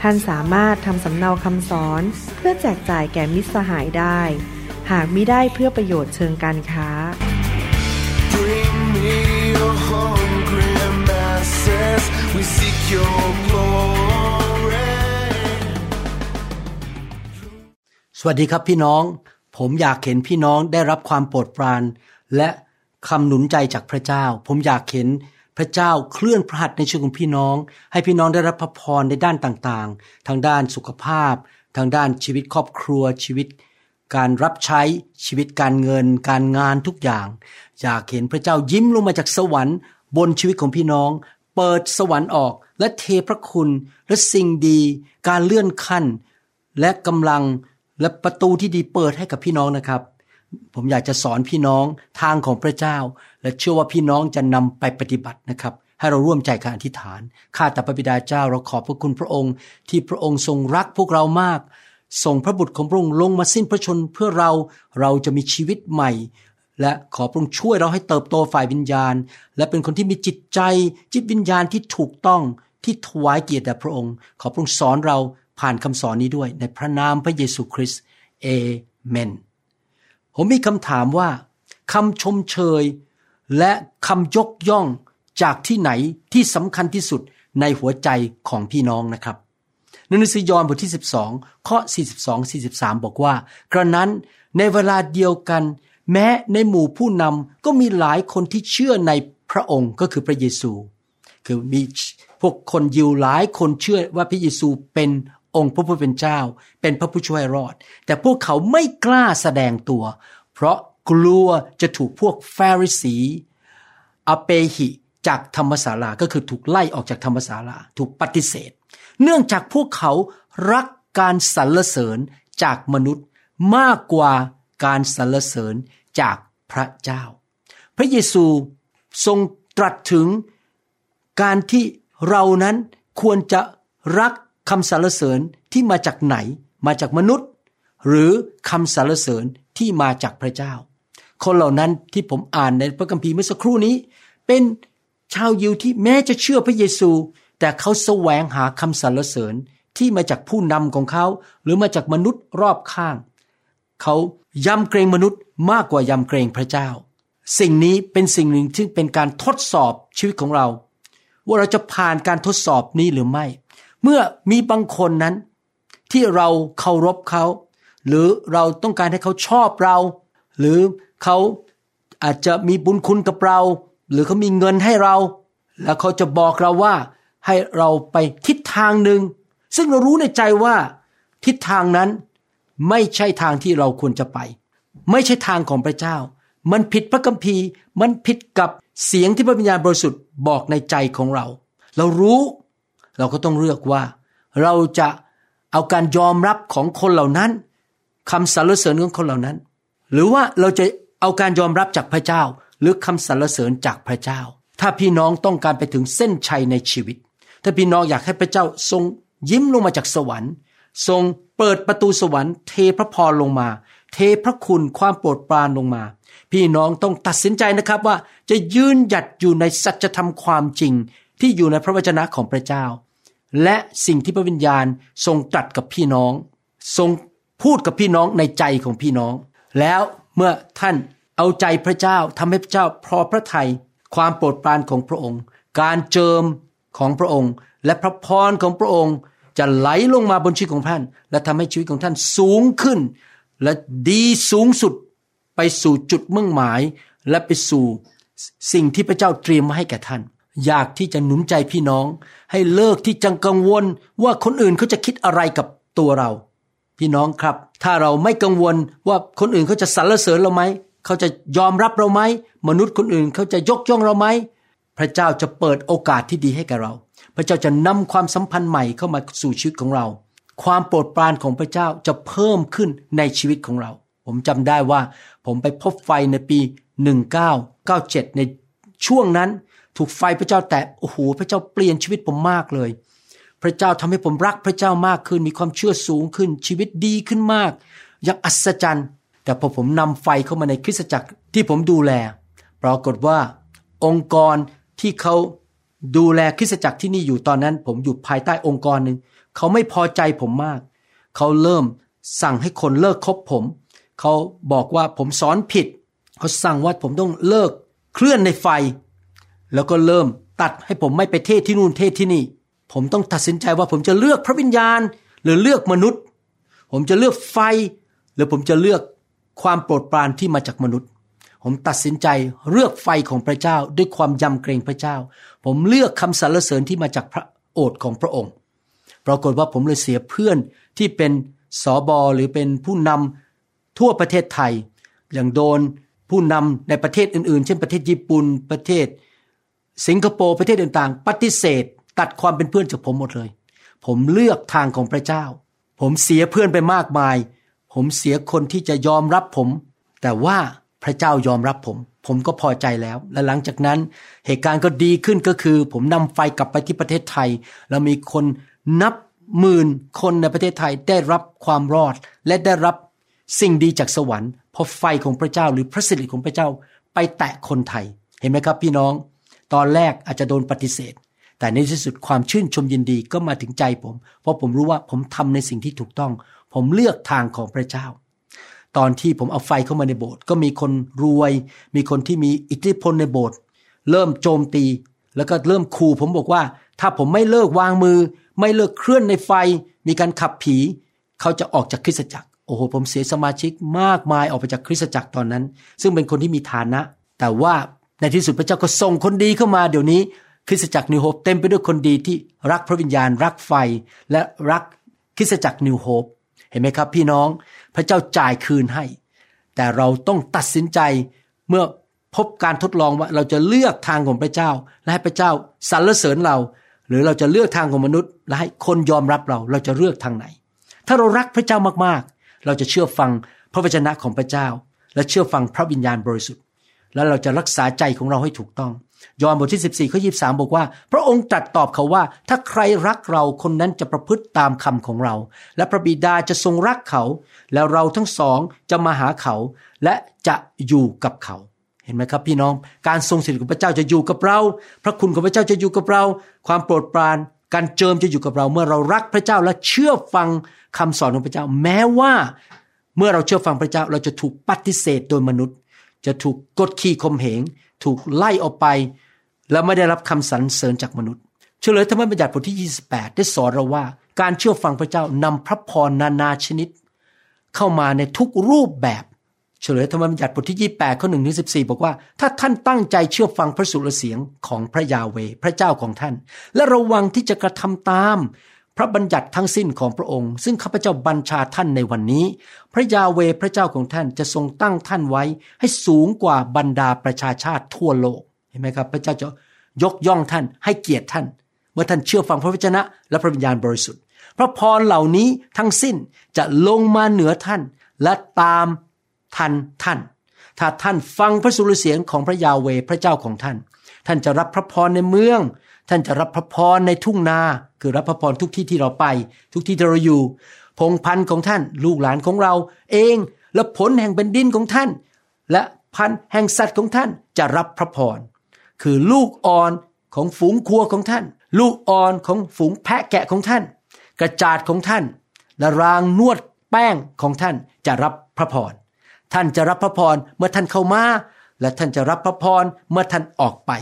ท่านสามารถทำสำเนาคำสอนเพื่อแจกจ่ายแก่มิตรสหายได้ หากมิได้เพื่อประโยชน์เชิงการค้า your สวัสดีครับพี่น้อง ผมอยากเห็นพี่น้องได้รับความโปรดปราน และคำหนุนใจจากพระเจ้า ผมอยากเห็น พระเจ้าเคลื่อนพระหัตถ์ในชีวิตของพี่น้อง ให้พี่น้องได้รับพระพรในด้านต่างๆ ทางด้านสุขภาพ ทางด้านชีวิตครอบครัวชีวิต การรับใช้ชีวิตการเงิน การงานทุกอย่าง อยากเห็นพระเจ้ายิ้มลงมาจากสวรรค์ บนชีวิตของพี่น้อง เปิดสวรรค์ออกและเทพระคุณและสิ่งดี การเลื่อนขั้น และกำลังและประตูที่ดีเปิดให้กับพี่น้องนะครับ ผมอยากจะสอนพี่น้องทางของพระเจ้า และเชื่อว่าพี่น้องจะนำไปปฏิบัตินะครับ ให้เราร่วมใจกันอธิษฐาน ข้าแต่พระบิดาเจ้าเราขอบพระคุณพระองค์ ที่พระองค์ทรงรักพวกเรามาก ส่งพระบุตรของพระองค์ลงมาสิ้นพระชนเพื่อเราเราจะมีชีวิตใหม่ และขอพระองค์ช่วยเราให้เติบโตฝ่ายวิญญาณ และเป็นคนที่มีจิตใจ จิตวิญญาณที่ถูกต้องที่ถวายเกียรติแด่พระองค์ ขอพระองค์สอนเราผ่านคำสอนนี้ด้วยในพระนามพระเยซูคริสต์เอเมน ผมมีคำถามว่าคำชมเชย และคำยกย่องจากที่ไหนที่สำคัญที่สุดในหัวใจของพี่น้องนะครับในหนังสือยอห์นบทที่ 12 ข้อ 42 43 บอกว่า กระนั้นในเวลาเดียวกัน แม้ในหมู่ผู้นำก็มีหลายคนที่เชื่อในพระองค์ก็คือพระเยซู คือมีพวกคนยิวหลายคนเชื่อว่าพระเยซูเป็น องค์พระผู้เป็นเจ้า เป็นพระผู้ช่วยรอด แต่พวกเขาไม่กล้าแสดงตัว เพราะกลัวจะถูกพวกฟาริสีอเปหิจากธรรมศาลาก็คือถูกไล่ออกจากธรรมศาลาถูกปฏิเสธ เนื่องจากพวกเขารักการสรรเสริญจากมนุษย์มากกว่าการสรรเสริญจากพระเจ้า พระเยซูทรงตรัสถึงการที่เรานั้นควรจะรัก คำสรรเสริญที่มาจากไหน มาจากมนุษย์ หรือคำสรรเสริญที่มาจากพระเจ้า คนเหล่านั้นที่ผมอ่านในพระคัมภีร์เมื่อสักครู่นี้ เป็นชาวยิวที่แม้จะเชื่อพระเยซู แต่เขาแสวงหาคำสรรเสริญที่มาจากผู้นำของเขา หรือมาจากมนุษย์รอบข้าง เขายำเกรงมนุษย์มากกว่ายำเกรงพระเจ้า สิ่งนี้เป็นสิ่งหนึ่งที่เป็นการทดสอบชีวิตของเรา ว่าเราจะผ่านการทดสอบนี้หรือไม่ เมื่อมีบางคนนั้น ที่เราเคารพเขา หรือเราต้องการให้เขาชอบเรา หรือเขาอาจจะมีบุญคุณกับเรา หรือเขามีเงินให้เรา แล้วเขาจะบอกเราว่าให้เราไปทิศทางหนึ่ง ซึ่งเรารู้ในใจว่า ทิศทางนั้นไม่ใช่ทางที่เราควรจะไป ไม่ใช่ทางของพระเจ้า มันผิดพระคัมภีร์ มันผิดกับเสียงที่พระวิญญาณบริสุทธิ์บอกในใจของเรา เรารู้ เราก็ต้องเลือกว่า เราจะเอาการยอมรับของคนเหล่านั้นคำสรรเสริญของคนเหล่านั้น หรือว่าเราจะเอาการยอมรับจากพระเจ้า หรือคำสรรเสริญจากพระเจ้า ถ้าพี่น้องต้องการไปถึงเส้นชัยในชีวิต ถ้าพี่น้องอยากให้พระเจ้าทรงยิ้มลงมาจากสวรรค์ ทรงเปิดประตูสวรรค์ เทพระพรลงมา เทพระคุณความโปรดปรานลงมา พี่น้องต้องตัดสินใจนะครับว่าจะยืนหยัดอยู่ในสัจธรรมความจริงที่อยู่ในพระวจนะของพระเจ้า และสิ่งที่พระวิญญาณทรงตรัสกับพี่น้อง ทรงพูดกับพี่น้องในใจของพี่น้อง แล้วเมื่อท่านเอาใจพระเจ้าทำให้พระเจ้าพอพระทยัยความโปรดปรานของพระองค์ การเจิมของพระองค์ และพระพรของพระองค์จะไหลลงมาบนชีวิตของท่าน และทำให้ชีวิตของท่านสูงขึ้น และดีสูงสุดไปสู่จุดมุ่งหมาย และไปสู่สิ่งที่พระเจ้าเตรียมมาให้แก่ท่าน อยากที่จะหนุนใจพี่น้อง ให้เลิกที่จังกังวลว่าคนอื่นเขาจะคิดอะไรกับตัวเรา พี่น้องครับ ถ้าเราไม่กังวลว่าคนอื่นเขาจะสรรเสริญเราไหมเขาจะยอมรับเราไหมมนุษย์คนอื่นเขาจะยกย่องเราไหมพระเจ้าจะเปิดโอกาสที่ดีให้แก่เรา พระเจ้าจะนำความสัมพันธ์ใหม่เข้ามาสู่ชีวิตของเรา ความโปรดปรานของพระเจ้าจะเพิ่มขึ้นในชีวิตของเรา ผมจำได้ว่า ผมไปพบไฟในปี 1997 ในช่วงนั้น ถูกไฟพระเจ้าแตะโอ้โหพระเจ้าเปลี่ยนชีวิตผมมากเลย พระเจ้าทำให้ผมรักพระเจ้ามากขึ้น มีความเชื่อสูงขึ้น ชีวิตดีขึ้นมากอย่างอัศจรรย์ แต่พอผมนำไฟเข้ามาในคริสตจักรที่ผมดูแล ปรากฏว่า องค์กรที่เขาดูแลคริสตจักรที่นี่อยู่ตอนนั้น ผมอยู่ภายใต้องค์กรหนึ่งเขาไม่พอใจผมมาก เขาเริ่มสั่งให้คนเลิกคบผม เขาบอกว่าผมสอนผิด เขาสั่งว่าผมต้องเลิกเคลื่อนในไฟ แล้วก็เริ่มตัดให้ผมไม่ไปเทศที่นู่นเทศที่นี่ ผมต้องตัดสินใจว่าผมจะเลือกพระวิญญาณ หรือเลือกมนุษย์ ผมจะเลือกไฟ หรือผมจะเลือกความโปรดปรานที่มาจากมนุษย์ ผมตัดสินใจเลือกไฟของพระเจ้าด้วยความยำเกรงพระเจ้า ผมเลือกคำสรรเสริญที่มาจากพระโอษฐ์ของพระองค์ ปรากฏว่าผมเลยเสียเพื่อนที่เป็นสอบอหรือเป็นผู้นำทั่วประเทศไทย อย่างโดนผู้นำในประเทศอื่นๆ เช่นประเทศญี่ปุ่นประเทศ สิงคโปร์ประเทศต่างๆ ปฏิเสธ ตัดความเป็นเพื่อนจากผมหมดเลย ผมเลือกทางของพระเจ้า ผมเสียเพื่อนไปมากมาย ผมเสียคนที่จะยอมรับผม แต่ว่าพระเจ้ายอมรับผม ผมก็พอใจแล้ว และหลังจากนั้นเหตุการณ์ก็ดีขึ้นก็คือ ผมนำไฟกลับไปที่ประเทศไทย แล้วมีคนนับหมื่นคนในประเทศไทยได้รับความรอด และได้รับสิ่งดีจากสวรรค์เพราะไฟของพระเจ้าหรือพระสิริของพระเจ้าไปแตะคนไทย เห็นไหมครับพี่น้อง ตอนแรกอาจจะโดนปฏิเสธ แต่ในที่สุดความชื่นชมยินดีก็มาถึงใจผม เพราะผมรู้ว่าผมทำในสิ่งที่ถูกต้อง ผมเลือกทางของพระเจ้า ตอนที่ผมเอาไฟเข้ามาในโบสถ์ก็มีคนรวย มีคนที่มีอิทธิพลในโบสถ์เริ่มโจมตี แล้วก็เริ่มขู่ผมบอกว่า ถ้าผมไม่เลิกวางมือ ไม่เลิกเคลื่อนในไฟ มีการขับผี เขาจะออกจากคริสตจักรโอ้โหผมเสียสมาชิกมากมายออกไปจากคริสตจักรตอนนั้น ซึ่งเป็นคนที่มีฐานะ แต่ว่า ในที่สุดพระเจ้าก็ส่งคนดีเข้ามาเดี๋ยวนี้คริสตจักร New Hope เต็มไปด้วยคนดีที่รักพระวิญญาณรักไฟและรักคริสตจักร New Hope เห็นไหมครับ พี่น้องพระเจ้าจ่ายคืนให้ แต่เราต้องตัดสินใจเมื่อพบการทดลองว่าเราจะเลือกทางของพระเจ้า และให้พระเจ้าสรรเสริญเรา หรือเราจะเลือกทางของมนุษย์ และให้คนยอมรับเราเราจะเลือกทางไหน ถ้าเรารักพระเจ้ามากๆ เราจะเชื่อฟังพระวจนะของพระเจ้า และเชื่อฟังพระวิญญาณบริสุทธิ์ แล้วเราจะรักษาใจของเราให้ถูกต้อง ยอห์นบทที่ 14ข้อ23 บอกว่า พระองค์ตรัสตอบเขาว่า ถ้าใครรักเราคนนั้นจะประพฤติตามคำของเรา และพระบิดาจะทรงรักเขา แล้วเราทั้งสองจะมาหาเขา และจะอยู่กับเขา เห็นไหมครับพี่น้อง การทรงสิทธิ์ของพระเจ้าจะอยู่กับเรา พระคุณของพระเจ้าจะอยู่กับเรา ความโปรดปราน การเจิมจะอยู่กับเรา เมื่อเรารักพระเจ้าและเชื่อฟังคำสอนของพระเจ้า แม้ว่า เมื่อเราเชื่อฟังพระเจ้าเราจะถูกปฏิเสธโดยมนุษย์ จะถูกกดขี่ข่มเหง ถูกไล่ออกไป และไม่ได้รับคำสรรเสริญจากมนุษย์ เฉลยธรรมบัญญัติบทที่ 28 ได้สอนเราว่า การเชื่อฟังพระเจ้านำพระพรนานาชนิด เข้ามาในทุกรูปแบบ เฉลยธรรมบัญญัติบทที่ 28 ข้อ1ถึง14 บอกว่า ถ้าท่านตั้งใจเชื่อฟังพระสุรเสียงของพระยาเว พระเจ้าของท่าน และระวังที่จะกระทำตาม พระบัญญัติทั้งสิ้นของพระองค์ ซึ่งข้าพเจ้าบัญชาท่านในวันนี้ พระยาเวพระเจ้าของท่านจะทรงตั้งท่านไว้ให้สูงกว่าบรรดาประชาชาติทั่วโลกเห็นไหมครับ พระเจ้าจะยกย่องท่านให้เกียรติท่านเมื่อท่านเชื่อฟังพระวจนะและพระวิญญาณบริสุทธิ์ พระพรเหล่านี้ทั้งสิ้นจะลงมาเหนือท่านและตามทันท่าน ถ้าท่านฟังพระสุรเสียงของพระยาเวพระเจ้าของท่าน ท่านจะรับพระพรในเมือง ท่านจะรับพระพรในทุ่งนา คือรับพระพรทุกที่ที่เราไป ทุกที่ที่เราอยู่ พงพันธุ์ของท่าน ลูกหลานของเรา เองและผลแห่งแผ่นดินของท่าน และพันธุ์แห่งสัตว์ของท่านจะรับพระพรคือลูกอ่อนของฝูงครัวของท่าน ลูกอ่อนของฝูงแพะแกะของท่าน กระจาดของท่าน และรางนวดแป้งของท่านจะรับพระพรท่านจะรับพระพรเมื่อท่านเข้ามาและท่านจะรับพระพรเมื่อท่านออกไป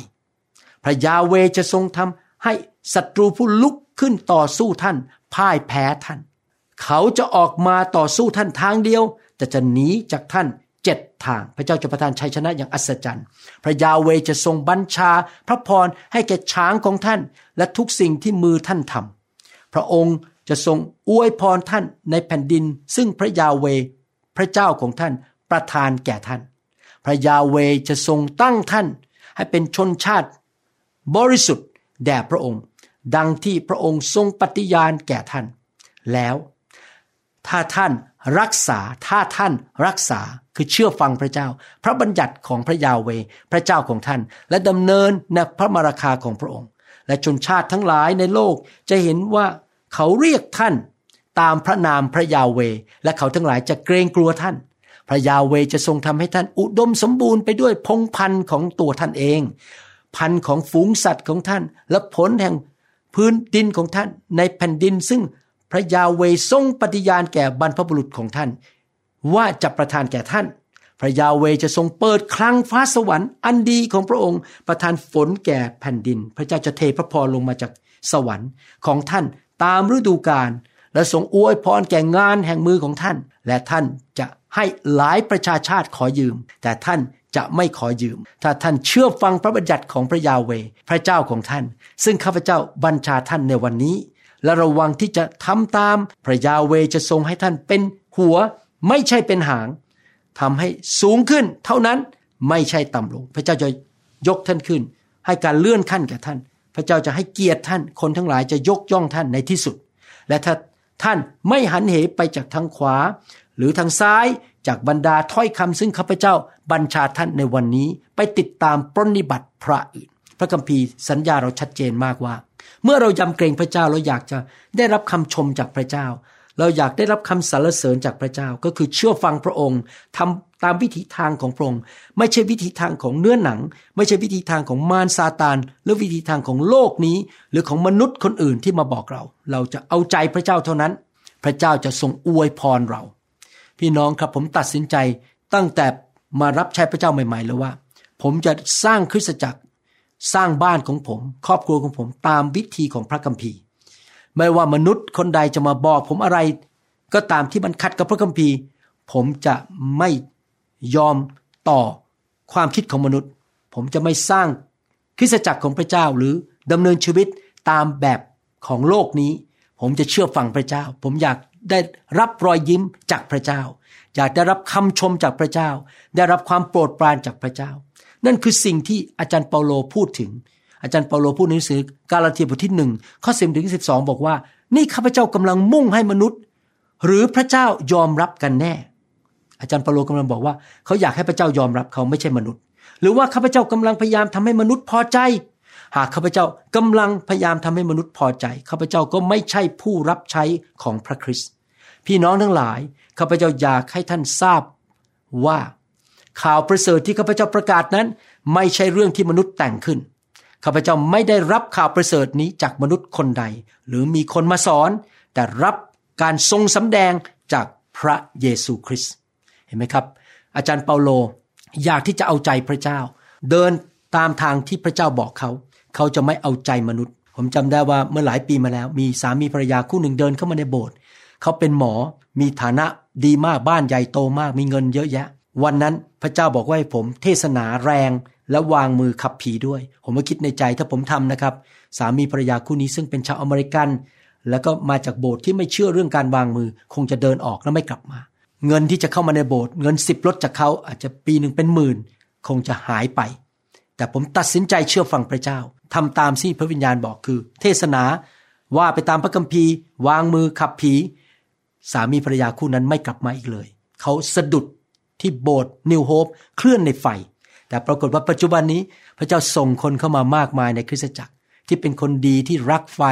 พระยาเวจะทรงทำให้ศัตรูผู้ลุก ขึ้นต่อสู้ท่านพ่ายแพ้ท่าน เขาจะออกมาต่อสู้ท่านทางเดียว แต่จะหนีจากท่านเจ็ดทาง พระเจ้าจะประทานชัยชนะอย่างอัศจรรย์ พระยาเวจะทรงบัญชา พระพรให้แก่ช้างของท่าน และทุกสิ่งที่มือท่านทำพระองค์จะทรงอวยพรท่านในแผ่นดิน ซึ่งพระยาเวพระเจ้าของท่านประทานแก่ท่าน พระยาเวจะทรงตั้งท่านให้เป็นชนชาติ บริสุทธิ์แด่พระองค์ ดังที่พระองค์ทรงปฏิญาณแก่ท่าน แล้ว ถ้าท่านรักษาถ้าท่านรักษาคือเชื่อฟังพระเจ้า พระบัญญัติของพระยาเวพระเจ้าของท่าน และดำเนินในพระมราคาของพระองค์ และชนชาติทั้งหลายในโลกจะเห็นว่าเขาเรียกท่านตามพระนามพระยาเว และเขาทั้งหลายจะเกรงกลัวท่าน พระยาเวจะทรงทำให้ท่านอุดมสมบูรณ์ไปด้วยพงพันธุ์ของตัวท่านเอง พันธุ์ของฝูงสัตว์ของท่าน และผลแห่ง พื้นดินของท่านในแผ่นดิน ซึ่งพระยาเวทรงปฏิญาณแก่บรรพบุรุษของท่าน ว่าจะประทานแก่ท่าน พระยาเวจะทรงเปิดคลังฟ้าสวรรค์อันดีของพระองค์ ประทานฝนแก่แผ่นดิน พระเจ้าจะเทพระพรลงมาจากสวรรค์ของท่านตามฤดูกาลและทรงอวยพรแก่งานแห่งมือของท่าน และท่านจะให้หลายประชาชาติขอยืม แต่ท่าน จะไม่ขอยืม ถ้าท่านเชื่อฟังพระบัญญัติของพระยาเว พระเจ้าของท่าน ซึ่งข้าพเจ้าบัญชาท่านในวันนี้ และระวังที่จะทำตามพระยาเวจะทรงให้ท่านเป็นหัว ไม่ใช่เป็นหางทำให้สูงขึ้น เท่านั้นไม่ใช่ต่ำลง พระเจ้าจะยกท่านขึ้น ให้การเลื่อนขั้นแก่ท่าน พระเจ้าจะให้เกียรติท่านคนทั้งหลายจะยกย่องท่านในที่สุด และถ้าท่านไม่หันเหไปจากทางขวา หรือทางซ้าย จากบรรดาถ้อยคำซึ่งข้าพเจ้าบัญชาท่านในวันนี้ไปติดตามปรนนิบัติพระอื่น พระคัมภีร์สัญญาเราชัดเจนมากว่า เมื่อเรายำเกรงพระเจ้าเราอยากจะได้รับคำชมจากพระเจ้า เราอยากได้รับคำสรรเสริญจากพระเจ้าก็คือเชื่อฟังพระองค์ทำตามวิถีทางของพระองค์ ไม่ใช่วิถีทางของเนื้อหนัง ไม่ใช่วิถีทางของมารซาตานหรือวิถีทางของโลกนี้ หรือของมนุษย์คนอื่นที่มาบอกเรา เราจะเอาใจพระเจ้าเท่านั้น พระเจ้าจะทรงอวยพรเรา พี่น้องครับผมตัดสินใจตั้งแต่มารับใช้พระเจ้าใหม่ ๆ แล้วว่า ผมจะสร้างคริสตจักรสร้างบ้านของผม ครอบครัวของผมตามวิธีของพระคัมภีร์ ไม่ว่ามนุษย์คนใดจะมาบอก ผมอะไรก็ตามที่มันขัดกับพระคัมภีร์ ผมจะไม่ยอมต่อความคิดของมนุษย์ ผมจะไม่สร้างคริสตจักรของพระเจ้าหรือดำเนินชีวิตตามแบบของโลกนี้ ผมจะเชื่อฟังพระเจ้า ผมอยาก ได้รับรอยยิ้มจากพระเจ้า อยากได้รับคำชมจากพระเจ้า ได้รับความโปรดปรานจากพระเจ้า นั่นคือสิ่งที่อาจารย์เปาโลพูดถึง อาจารย์เปาโลพูดในหนังสือกาลาเทียบทที่หนึ่งข้อสิบถึงสิบสองบอกว่า นี่ข้าพเจ้ากำลังมุ่งให้มนุษย์ หรือพระเจ้ายอมรับกันแน่ อาจารย์เปาโลกำลังบอกว่า เขาอยากให้พระเจ้ายอมรับเขาไม่ใช่มนุษย์ หรือว่าข้าพเจ้ากำลังพยายามทำให้มนุษย์พอใจหากข้าพเจ้ากำลังพยายามทำให้มนุษย์พอใจข้าพเจ้าก็ไม่ใช่ผู้รับใช้ของพระคริสต์ พี่น้องทั้งหลายข้าพเจ้าอยากให้ท่านทราบว่าข่าวประเสริฐที่ข้าพเจ้าประกาศนั้น ไม่ใช่เรื่องที่มนุษย์แต่งขึ้นข้าพเจ้าไม่ได้รับข่าวประเสริฐนี้จากมนุษย์คนใด หรือมีคนมาสอน แต่รับการทรงสำแดงจากพระเยซูคริสต์เห็นไหมครับ อาจารย์เปาโลอยากที่จะเอาใจพระเจ้า เดินตามทางที่พระเจ้าบอกเขา เขาจะไม่เอาใจมนุษย์ ผมจำได้ว่าเมื่อหลายปีมาแล้ว มีสามีภรรยาคู่หนึ่งเดินเข้ามาในโบสถ์ เขาเป็นหมอมีฐานะดีมากบ้านใหญ่โตมากมีเงินเยอะแยะ วันนั้นพระเจ้าบอกว่าให้ผมเทศนาแรง และวางมือขับผีด้วย ผมก็คิดในใจถ้าผมทำนะครับ สามีภรรยาคู่นี้ซึ่งเป็นชาวอเมริกัน แล้วก็มาจากโบสถ์ที่ไม่เชื่อเรื่องการวางมือ คงจะเดินออกแล้วไม่กลับมา เงินที่จะเข้ามาในโบสถ์เงินสิบลดจากเขาอาจจะปีหนึ่งเป็นหมื่น คงจะหายไป แต่ผมตัดสินใจเชื่อฟังพระเจ้าทำตามที่พระวิญญาณบอกคือ เทศนาว่าไปตามพระคัมภีร์ วางมือขับผี สามีภรรยาคู่นั้นไม่กลับมาอีกเลย เขาสะดุดที่โบสถ์นิวโฮปเคลื่อนในไฟ แต่ปรากฏว่าปัจจุบันนี้พระเจ้าส่งคนเข้ามามากมายในคริสตจักร ที่เป็นคนดีที่รักไฟ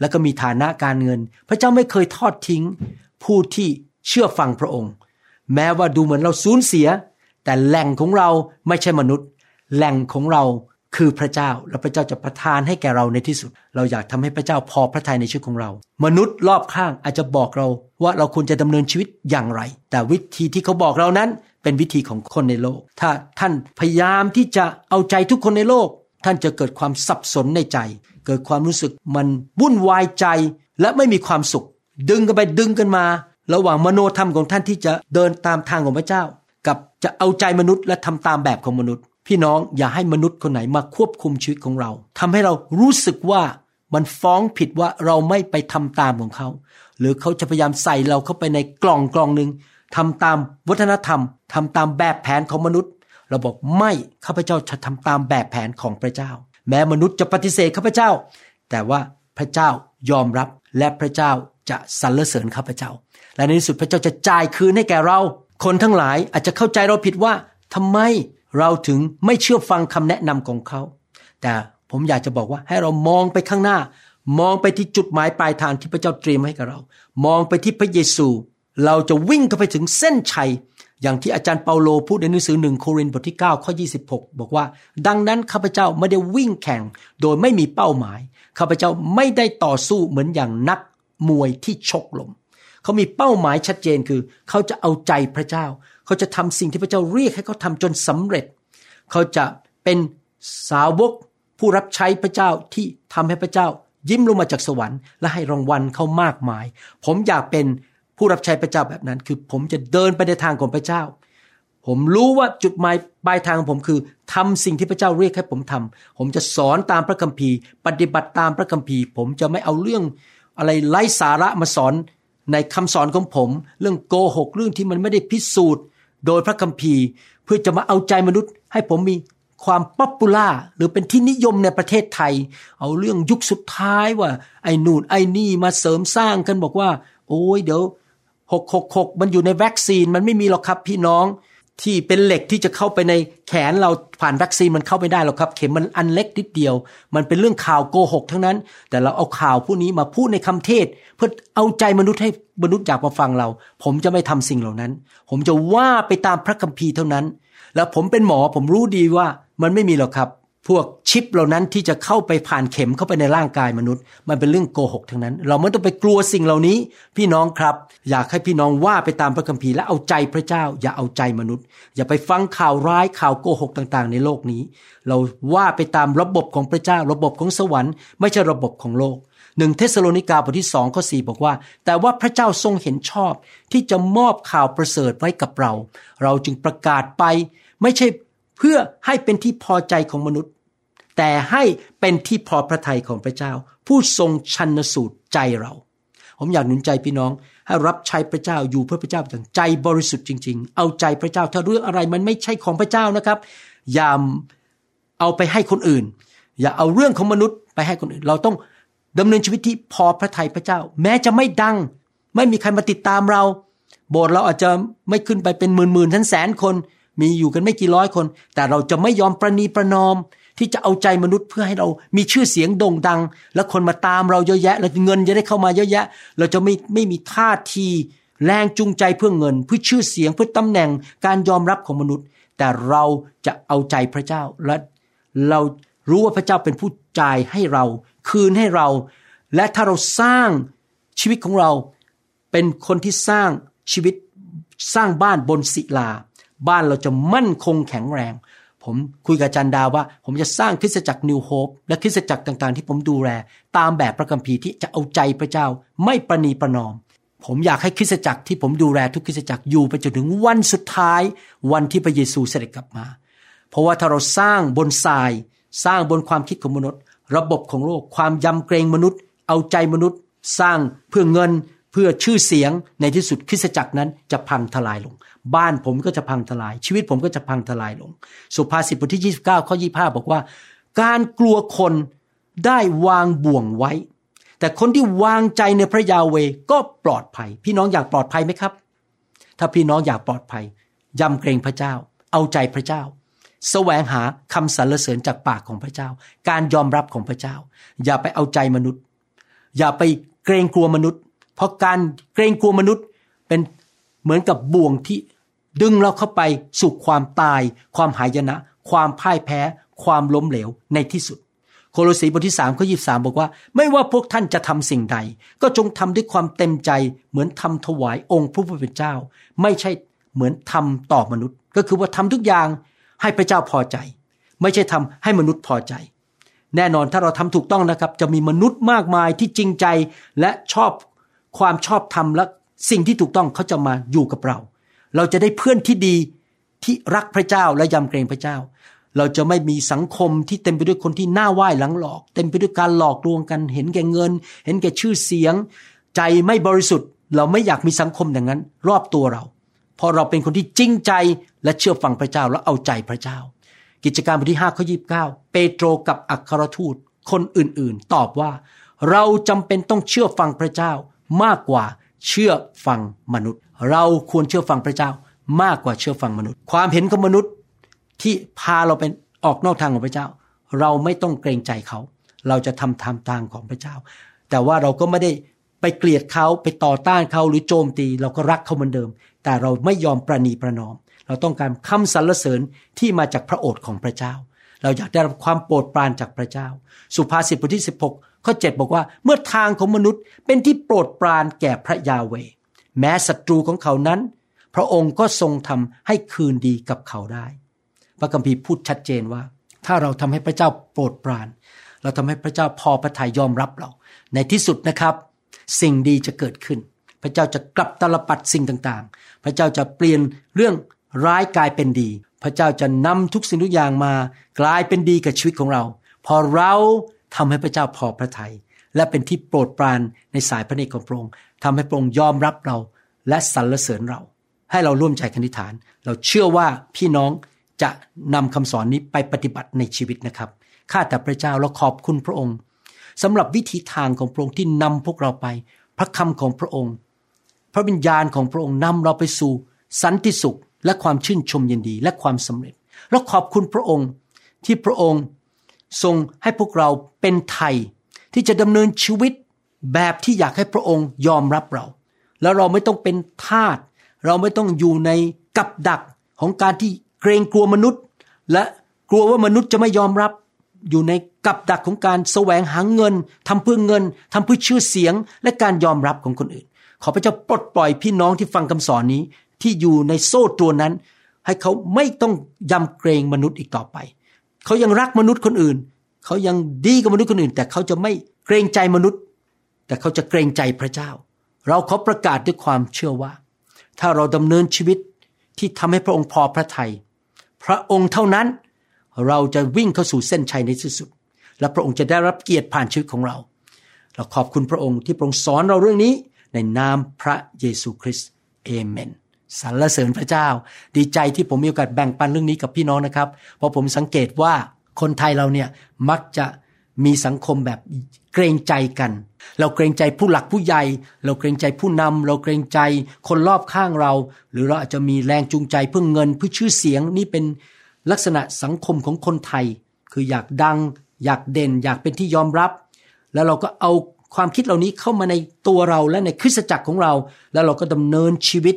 แล้วก็มีฐานะการเงิน พระเจ้าไม่เคยทอดทิ้ง ผู้ที่เชื่อฟังพระองค์ แม้ว่าดูเหมือนเราสูญเสีย แต่แหล่งของเราไม่ใช่มนุษย์ แหล่งของเรา คือพระเจ้าและพระเจ้าจะประทานให้แก่เราในที่สุด เราอยากทำให้พระเจ้าพอพระทัยในชีวิตของเรา มนุษย์รอบข้างอาจจะบอกเราว่าเราควรจะดำเนินชีวิตอย่างไร แต่วิธีที่เขาบอกเรานั้นเป็นวิธีของคนในโลก ถ้าท่านพยายามที่จะเอาใจทุกคนในโลก ท่านจะเกิดความสับสนในใจ เกิดความรู้สึกมันวุ่นวายใจและไม่มีความสุข ดึงกันไปดึงกันมา ระหว่างมโนธรรมของท่านที่จะเดินตามทางของพระเจ้า กับจะเอาใจมนุษย์และทำตามแบบของมนุษย์ พี่น้องอย่าให้มนุษย์คนไหนมาควบคุมชีวิตของเราทำให้เรารู้สึกว่ามันฟ้องผิดว่าเราไม่ไปทำตามของเขา หรือเขาจะพยายามใส่เราเข้าไปในกล่องกล่องหนึ่งทำตามวัฒนธรรมทำตามแบบแผนของมนุษย์ เราบอกไม่ข้าพเจ้าจะทำตามแบบแผนของพระเจ้า แม้มนุษย์จะปฏิเสธข้าพเจ้า แต่ว่าพระเจ้ายอมรับและพระเจ้าจะสรรเสริญข้าพเจ้า และในที่สุดพระเจ้าจะจ่ายคืนให้แก่เรา คนทั้งหลายอาจจะเข้าใจเราผิดว่าทำไม เราถึงไม่เชื่อฟังคำแนะนำของเขา แต่ผมอยากจะบอกว่าให้เรามองไปข้างหน้า มองไปที่จุดหมายปลายทางที่พระเจ้าเตรียมให้กับเรา มองไปที่พระเยซู เราจะวิ่งเข้าไปถึงเส้นชัย อย่างที่อาจารย์เปาโลพูดในหนังสือหนึ่งโครินธ์บทที่9ข้อ26 บอกว่า ดังนั้นข้าพเจ้าไม่ได้วิ่งแข่ง โดยไม่มีเป้าหมายข้าพเจ้าไม่ได้ต่อสู้เหมือนอย่างนักมวยที่ชกลม เขามีเป้าหมายชัดเจนคือ เขาจะเอาใจพระเจ้า เขาจะทำสิ่งที่พระเจ้าเรียกให้เขาทำจนสำเร็จ เขาจะเป็นสาวกผู้รับใช้พระเจ้าที่ทำให้พระเจ้า ยิ้มลงมาจากสวรรค์และให้รางวัลเขามากมาย ผมอยากเป็นผู้รับใช้พระเจ้าแบบนั้น คือผมจะเดินไปในทางของพระเจ้า ผมรู้ว่าจุดหมายปลายทางของผมคือทำสิ่งที่พระเจ้าเรียกให้ผมทำผมจะสอนตามพระคัมภีร์ ปฏิบัติตามพระคัมภีร์ ผมจะไม่เอาเรื่องอะไรไร้สาระมาสอนในคำสอนของผม เรื่องโกหกเรื่องที่มันไม่ได้พิสูจน์ โดยพระคัมภีร์เพื่อจะมาเอาใจมนุษย์ ให้ผมมีความป๊อปปูล่าหรือเป็นที่นิยมในประเทศไทย เอาเรื่องยุคสุดท้ายว่า ไอ้นู่นไอ้นี่มาเสริมสร้างกันบอกว่า โอ้ยเดี๋ยวหกหกหกมันอยู่ในวัคซีนมันไม่มีหรอกครับพี่น้อง ที่เป็นเหล็กที่จะเข้าไปในแขนเราผ่านวัคซีนมันเข้าไม่ได้หรอกครับ เข็มมันอันเล็กนิดเดียว มันเป็นเรื่องข่าวโกหกทั้งนั้น แต่เราเอาข่าวผู้นี้มาพูดในคำเทศ เพื่อเอาใจมนุษย์ให้มนุษย์อยากมาฟังเรา ผมจะไม่ทำสิ่งเหล่านั้น ผมจะว่าไปตามพระคัมภีร์เท่านั้น แล้วผมเป็นหมอผมรู้ดีว่ามันไม่มีหรอกครับ พวกชิปเหล่านั้นที่จะเข้าไปผ่านเข็มเข้าไปในร่างกายมนุษย์ มันเป็นเรื่องโกหกทั้งนั้น เราไม่ต้องไปกลัวสิ่งเหล่านี้ พี่น้องครับ อยากให้พี่น้องว่าไปตามพระคัมภีร์และเอาใจพระเจ้า อย่าเอาใจมนุษย์ อย่าไปฟังข่าวร้ายข่าวโกหกต่างๆ ในโลกนี้ เราว่าไปตามระบบของพระเจ้า ระบบของสวรรค์ไม่ใช่ระบบของโลกหนึ่งเธสะโลนิกาบทที่สองข้อสี่บอกว่า แต่ว่าพระเจ้าทรงเห็นชอบ ที่จะมอบข่าวประเสริฐไว้กับเรา เราจึงประกาศไป ไม่ใช่เพื่อให้เป็นที่พอใจของมนุษย์ แต่ให้เป็นที่พอพระทัยของพระเจ้า ผู้ทรงชันสูตรใจเรา ผมอยากหนุนใจพี่น้อง ให้รับใช้พระเจ้าอยู่เพื่อพระเจ้าอย่างใจบริสุทธิ์จริง ๆ เอาใจพระเจ้าถ้าเรื่องอะไรมันไม่ใช่ของพระเจ้านะครับอย่าเอาไปให้คนอื่น อย่าเอาเรื่องของมนุษย์ไปให้คนอื่น เราต้องดำเนินชีวิตที่พอพระทัยพระเจ้า แม้จะไม่ดัง ไม่มีใครมาติดตามเรา โบสถ์เราอาจจะไม่ขึ้นไปเป็นหมื่นหมื่นทั้นแสนคน มีอยู่กันไม่กี่ร้อยคน แต่เราจะไม่ยอมประนีประนอม ที่จะเอาใจมนุษย์เพื่อให้เรามีชื่อเสียงโด่งดัง และคนมาตามเราเยอะแยะแล้วเงินจะได้เข้ามาเยอะแยะ เราจะไม่ไม่มีท่าทีแรงจูงใจเพื่อเงินเพื่อชื่อเสียงเพื่อตำแหน่งการยอมรับของมนุษย์ แต่เราจะเอาใจพระเจ้าและเรารู้ว่าพระเจ้าเป็นผู้จ่ายให้เรา คืนให้เรา และถ้าเราสร้างชีวิตของเราเป็นคนที่สร้างชีวิตสร้างบ้านบนศิลา บ้านเราจะมั่นคงแข็งแรง ผมคุยกับจันดาว่า ผมจะสร้างคริสตจักรนิวโฮปและคริสตจักรต่างๆ ที่ผมดูแล ตามแบบพระคัมภีร์ที่จะเอาใจพระเจ้าไม่ประนีประนอม ผมอยากให้คริสตจักรที่ผมดูแลทุกคริสตจักรอยู่ไปจนถึงวันสุดท้ายวันที่พระเยซูเสด็จกลับมา เพราะว่าถ้าเราสร้างบนทราย สร้างบนความคิดของมนุษย์ ระบบของโลกความยำเกรงมนุษย์ เอาใจมนุษย์ สร้างเพื่อเงินเพื่อชื่อเสียงในที่สุดคริสตจักรนั้นจะพังทลายลง บ้านผมก็จะพังทลาย ชีวิตผมก็จะพังทลายลง สุภาษิตบทที่ 29 ข้อ 25 บอกว่า การกลัวคนได้วางบ่วงไว้ แต่คนที่วางใจในพระยาเวก็ปลอดภัย พี่น้องอยากปลอดภัยไหมครับ ถ้าพี่น้องอยากปลอดภัยยำเกรงพระเจ้า เอาใจพระเจ้าแสวงหาคำสรรเสริญจากปากของพระเจ้า การยอมรับของพระเจ้า อย่าไปเอาใจมนุษย์ อย่าไปเกรงกลัวมนุษย์ เพราะการเกรงกลัวมนุษย์เป็นเหมือนกับบ่วงที่ ดึงเราเข้าไปสู่ความตาย ความหายนะ ความพ่ายแพ้ ความล้มเหลวในที่สุด โคโลสีบทที่3ข้อ23 บอกว่า ไม่ว่าพวกท่านจะทำสิ่งใด ก็จงทำด้วยความเต็มใจ เหมือนทำถวายองค์พระผู้เป็นเจ้า ไม่ใช่เหมือนทำต่อมนุษย์ ก็คือว่าทำทุกอย่างให้พระเจ้าพอใจ ไม่ใช่ทำให้มนุษย์พอใจ แน่นอนถ้าเราทำถูกต้องนะครับ จะมีมนุษย์มากมายที่จริงใจและชอบความชอบธรรมและสิ่งที่ถูกต้องเขาจะมาอยู่กับเรา เราจะได้เพื่อนที่ดีที่รักพระเจ้าและยำเกรงพระเจ้า เราจะไม่มีสังคมที่เต็มไปด้วยคนที่หน้าไหว้หลังหลอก เต็มไปด้วยการหลอกลวงกัน เห็นแก่เงิน เห็นแก่ชื่อเสียง ใจไม่บริสุทธิ์ เราไม่อยากมีสังคมอย่างนั้น รอบตัวเรา เพราะเราเป็นคนที่จริงใจและเชื่อฟังพระเจ้าและเอาใจพระเจ้า กิจการบทที่5ข้อ29 เปโตรกับอัครทูตคนอื่นๆ ตอบว่า เราจำเป็นต้องเชื่อฟังพระเจ้ามากกว่าเชื่อฟังมนุษย์ เราควรเชื่อฟังพระเจ้ามากกว่าเชื่อฟังมนุษย์ ความเห็นของมนุษย์ที่พาเราเป็นออกนอกทางของพระเจ้า เราไม่ต้องเกรงใจเขา เราจะทำตามทางของพระเจ้า แต่ว่าเราก็ไม่ได้ไปเกลียดเขาไปต่อต้านเขาหรือโจมตี เราก็รักเขาเหมือนเดิม แต่เราไม่ยอมประนีประนอม เราต้องการคำสรรเสริญที่มาจากพระโอษฐ์ของพระเจ้า เราอยากได้รับความโปรดปรานจากพระเจ้า สุภาษิตบทที่ 16ข้อ7บอกว่าเมื่อทางของมนุษย์เป็นที่โปรดปรานแก่พระยาเว แม้ศัตรูของเขานั้น พระองค์ก็ทรงทำให้คืนดีกับเขาได้ พระคัมภีร์พูดชัดเจนว่า ถ้าเราทำให้พระเจ้าโปรดปราน เราทำให้พระเจ้าพอพระทัยยอมรับเรา ในที่สุดนะครับ สิ่งดีจะเกิดขึ้น พระเจ้าจะกลับตลปัดสิ่งต่างๆ พระเจ้าจะเปลี่ยนเรื่องร้ายกลายเป็นดี พระเจ้าจะนำทุกสิ่งทุกอย่างมา กลายเป็นดีกับชีวิตของเรา พอเราทำให้พระเจ้าพอพระทยัย และเป็นที่โปรดปรานในสายพระเนตรของพระองค์ทำให้พระองค์ยอมรับเราและสรรเสริญเรา ให้เราร่วมใจคณิฐาน เราเชื่อว่าพี่น้องจะนำคำสอนนี้ไปปฏิบัติในชีวิตนะครับข้าแต่พระเจ้าเราขอบคุณพระองค์สำหรับวิธีทางของพระองค์ที่นำพวกเราไป พระคำของพระองค์ พระวิญญาณของพระองค์นำเราไปสู่ สันติสุขและความชื่นชมยินดีและความสำเร็จเราขอบคุณพระองค์ที่พระองค์ทรงให้พวกเราเป็นไทย ที่จะดำเนินชีวิตแบบที่อยากให้พระองค์ยอมรับเรา แล้วเราไม่ต้องเป็นทาสเราไม่ต้องอยู่ในกับดักของการที่เกรงกลัวมนุษย์ และกลัวว่ามนุษย์จะไม่ยอมรับ อยู่ในกับดักของการแสวงหาเงินทำเพื่อเงินทำเพื่อชื่อเสียง และการยอมรับของคนอื่น ขอพระเจ้าปลดปล่อยพี่น้องที่ฟังคำสอนนี้ที่อยู่ในโซ่ตรวนนั้น ให้เขาไม่ต้องยำเกรงมนุษย์อีกต่อไป เขายังรักมนุษย์คนอื่น เขายังดีกับมนุษย์คนอื่น แต่เขาจะไม่เกรงใจมนุษย์ แต่เขาจะเกรงใจพระเจ้า เราขอประกาศด้วยความเชื่อว่า ถ้าเราดำเนินชีวิตที่ทำให้พระองค์พอพระทยัยพระองค์เท่านั้นเราจะวิ่งเข้าสู่เส้นชัยในที่สุด และพระองค์จะได้รับเกียรติผ่านชีวิตของเรา เราขอบคุณพระองค์ที่พระองค์สอนเราเรื่องนี้ในนามพระเยซูคริสต์เอเมนสรรเสริญพระเจ้า ดีใจที่ผมมีโอกาสแบ่งปันเรื่องนี้กับพี่น้องนะครับ เพราะผมสังเกตว่า คนไทยเราเนี่ยมักจะมีสังคมแบบเกรงใจกัน เราเกรงใจผู้หลักผู้ใหญ่ เราเกรงใจผู้นำเราเกรงใจคนรอบข้างเรา หรือเราอาจจะมีแรงจูงใจเพื่อเงินเพื่อชื่อเสียงนี่เป็นลักษณะสังคมของคนไทย คืออยากดัง อยากเด่น อยากเป็นที่ยอมรับ แล้วเราก็เอาความคิดเหล่านี้เข้ามาในตัวเราและในคริสตจักรของเรา แล้วเราก็ดำเนินชีวิต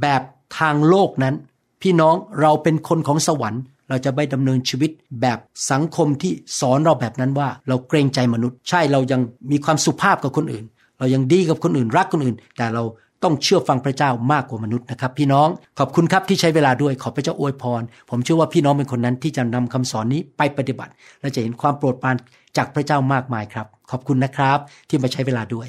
แบบทางโลกนั้น พี่น้องเราเป็นคนของสวรรค์ เราจะไม่ดำเนินชีวิตแบบสังคมที่สอนเราแบบนั้นว่า เราเกรงใจมนุษย์ ใช่เรายังมีความสุภาพกับคนอื่น เรายังดีกับคนอื่นรักคนอื่น แต่เราต้องเชื่อฟังพระเจ้ามากกว่ามนุษย์นะครับ พี่น้องขอบคุณครับที่ใช้เวลาด้วยขอพระเจ้าอวยพร ผมเชื่อว่าพี่น้องเป็นคนนั้นที่จะนำคำสอนนี้ไปปฏิบัติ และจะเห็นความโปรดปรานจากพระเจ้ามากมายครับ ขอบคุณนะครับที่มาใช้เวลาด้วย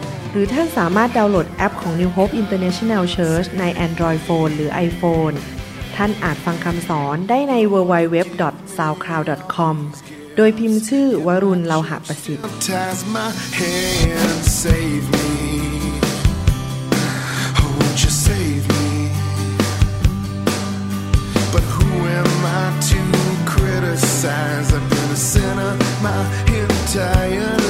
หรือท่านสามารถดาวน์โหลดแอปของ New Hope International Church ใน Android Phone หรือ iPhone ท่านอาจฟังคำสอนได้ใน www.soundcloud.com โดยพิมพ์ชื่อวรุณเลาหะประสิทธิ์ I've But who am I to criticize? I've been a sinner my entire